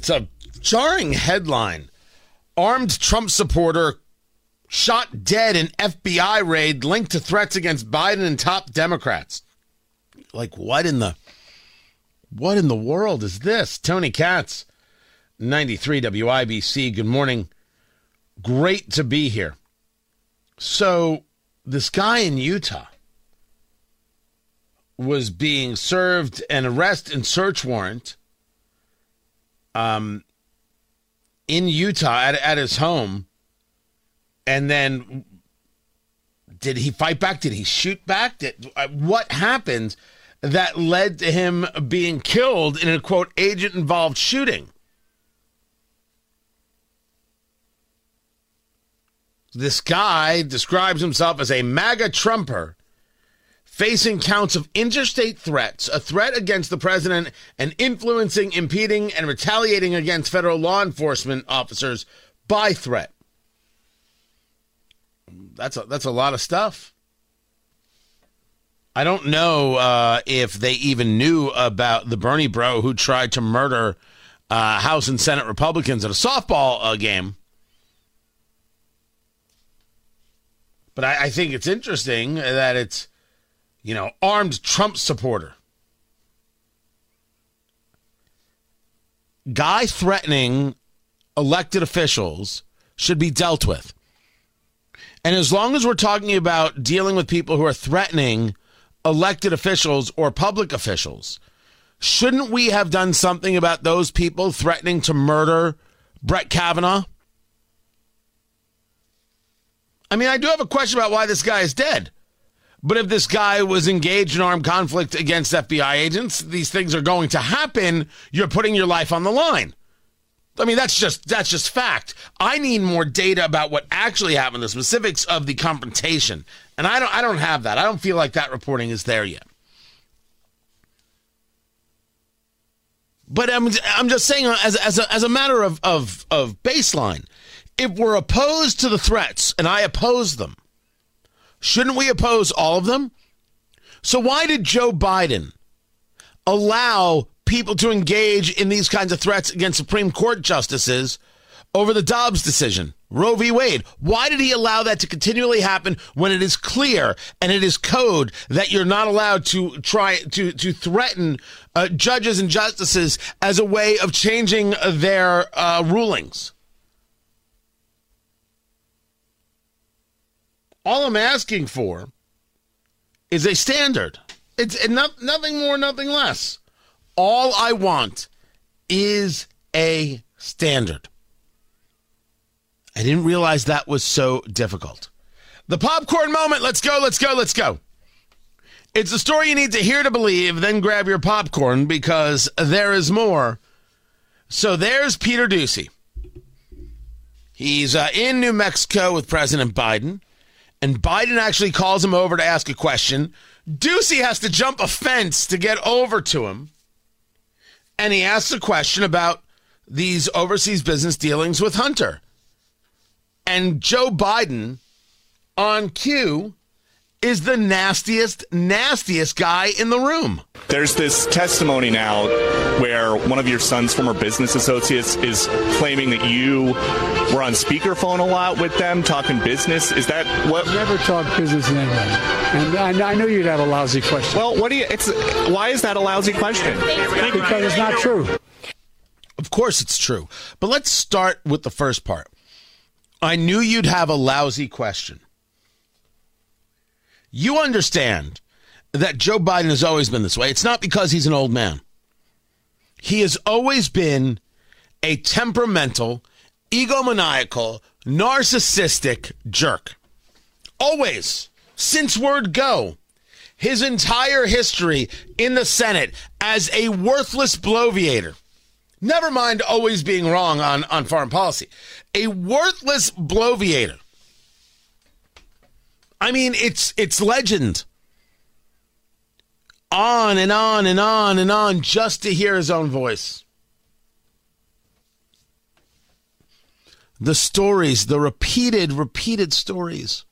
It's a jarring headline. Armed Trump supporter shot dead in FBI raid linked to threats against Biden and top Democrats. Like, what in the what in the world is this? Tony Katz, 93 WIBC. Good morning. Great to be here. So, this guy in Utah was being served an arrest and search warrant um, in Utah at, at his home. And then, did he fight back? Did he shoot back? Did, uh, what happened? that led to him being killed in a quote agent involved shooting. This guy describes himself as a MAGA Trumper facing counts of interstate threats, a threat against the president, and influencing, impeding, and retaliating against federal law enforcement officers by threat. That's a, that's a lot of stuff. I don't know uh, if they even knew about the Bernie bro who tried to murder uh, House and Senate Republicans at a softball uh, game. But I, I think it's interesting that it's, you know, armed Trump supporter. Guy threatening elected officials should be dealt with. And as long as we're talking about dealing with people who are threatening elected officials or public officials. Shouldn't we have done something about those people threatening to murder Brett Kavanaugh? I mean, I do have a question about why this guy is dead. But if this guy was engaged in armed conflict against FBI agents, these things are going to happen. You're putting your life on the line. I mean, that's just that's just fact. I need more data about what actually happened, the specifics of the confrontation, and I don't I don't have that. I don't feel like that reporting is there yet. But I'm I'm just saying as as a, as a matter of of of baseline, if we're opposed to the threats, and I oppose them, shouldn't we oppose all of them? So why did Joe Biden allow people to engage in these kinds of threats against Supreme Court justices over the Dobbs decision, Roe v. Wade. Why did he allow that to continually happen when it is clear and it is code that you're not allowed to try to to threaten uh, judges and justices as a way of changing their uh, rulings? All I'm asking for is a standard. It's not, nothing more, nothing less. All I want is a standard. I didn't realize that was so difficult. The popcorn moment. Let's go, let's go, let's go. It's a story you need to hear to believe, then grab your popcorn because there is more. So there's Peter Doocy. He's uh, in New Mexico with President Biden, and Biden actually calls him over to ask a question. Doocy has to jump a fence to get over to him and he asks a question about these overseas business dealings with Hunter. And Joe Biden on cue is the nastiest, nastiest guy in the room. There's this testimony now where one of your son's former business associates is claiming that you were on speakerphone a lot with them talking business. Is that what? Never talk business in And I, I knew you'd have a lousy question. Well, what do you? It's why is that a lousy question? Because it's not true. Of course, it's true. But let's start with the first part. I knew you'd have a lousy question. You understand that Joe Biden has always been this way. It's not because he's an old man. He has always been a temperamental, egomaniacal, narcissistic jerk. Always. Since word go. His entire history in the Senate as a worthless bloviator. Never mind always being wrong on, on foreign policy. A worthless bloviator. I mean, it's it's legend. On and on and on and on just to hear his own voice. The stories, the repeated, repeated stories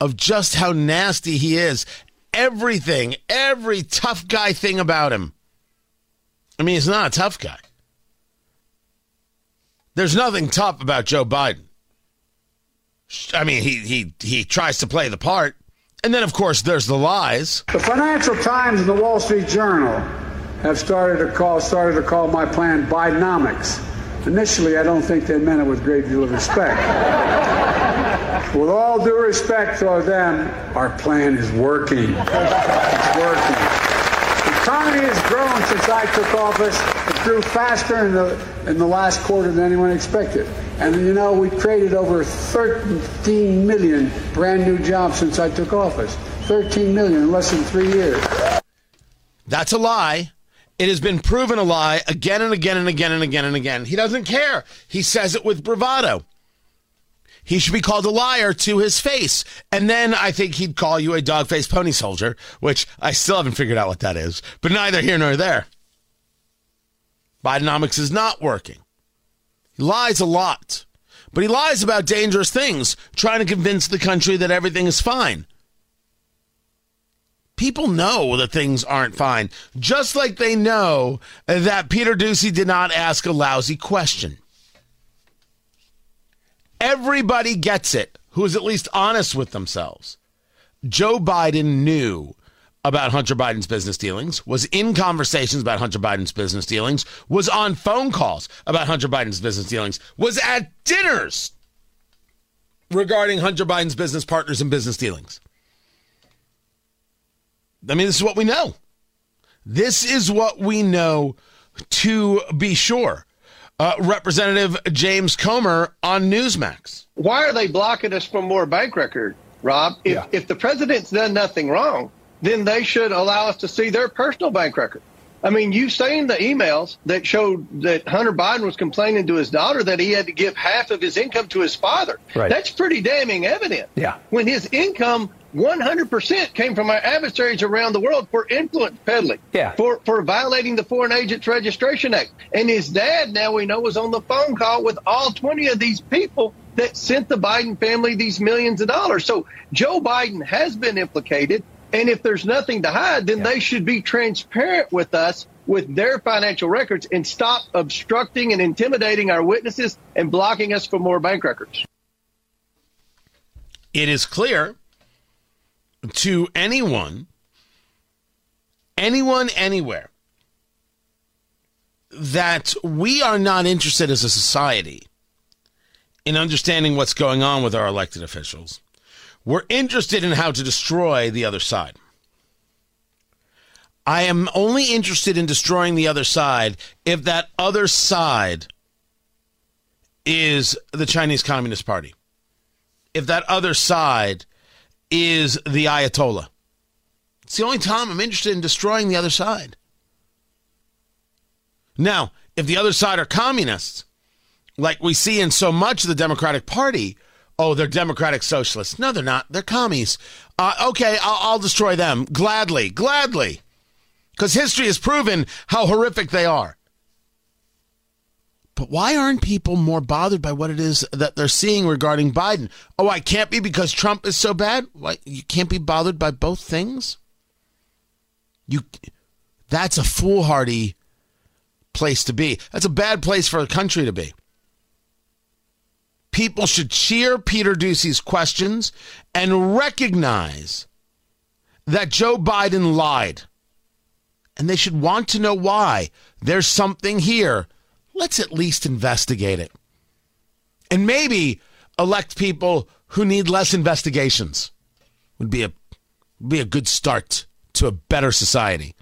of just how nasty he is. Everything, every tough guy thing about him I mean, he's not a tough guy. There's nothing tough about Joe Biden. I mean, he he he tries to play the part. And then of course there's the lies. The Financial Times and the Wall Street Journal have started to call started to call my plan Bidenomics. Initially, I don't think they meant it with great deal of respect. with all due respect to them, our plan is working. It's working The economy has grown since I took office. It grew faster in the in the last quarter than anyone expected. And you know, we created over 13 million brand new jobs since I took office. 13 million in less than three years. That's a lie. It has been proven a lie again and again and again and again and again. He doesn't care. He says it with bravado he should be called a liar to his face. And then I think he'd call you a dog faced pony soldier, which I still haven't figured out what that is, but neither here nor there. Bidenomics is not working. He lies a lot, but he lies about dangerous things, trying to convince the country that everything is fine. People know that things aren't fine, just like they know that Peter Doocy did not ask a lousy question. Everybody gets it who is at least honest with themselves. Joe Biden knew about Hunter Biden's business dealings, was in conversations about Hunter Biden's business dealings, was on phone calls about Hunter Biden's business dealings, was at dinners regarding Hunter Biden's business partners and business dealings. I mean, this is what we know. This is what we know to be sure uh, Representative James Comer on Newsmax. Why are they blocking us from more bank record, Rob? If, yeah. if the president's done nothing wrong, then they should allow us to see their personal bank record. I mean, you've seen the emails that showed that Hunter Biden was complaining to his daughter that he had to give half of his income to his father. Right. That's pretty damning evident. Yeah. When his income 100% came from our adversaries around the world for influence peddling, yeah. for, for violating the Foreign Agents Registration Act. And his dad, now we know, was on the phone call with all 20 of these people that sent the Biden family these millions of dollars. So Joe Biden has been implicated. And if there's nothing to hide, then yeah. they should be transparent with us with their financial records and stop obstructing and intimidating our witnesses and blocking us from more bank records. It is clear to anyone, anyone, anywhere, that we are not interested as a society in understanding what's going on with our elected officials. We're interested in how to destroy the other side. I am only interested in destroying the other side if that other side is the Chinese Communist Party. If that other side is the Ayatollah. It's the only time I'm interested in destroying the other side. Now, if the other side are communists, like we see in so much of the Democratic Party, oh, they're democratic socialists. No, they're not. They're commies. Uh, okay, I'll, I'll destroy them gladly, gladly, because history has proven how horrific they are. But why aren't people more bothered by what it is that they're seeing regarding Biden? Oh, I can't be because Trump is so bad. Why you can't be bothered by both things? You that's a foolhardy place to be. That's a bad place for a country to be. People should cheer Peter Doocy's questions and recognize that Joe Biden lied. And they should want to know why. There's something here let's at least investigate it. And maybe elect people who need less investigations would be a be a good start to a better society.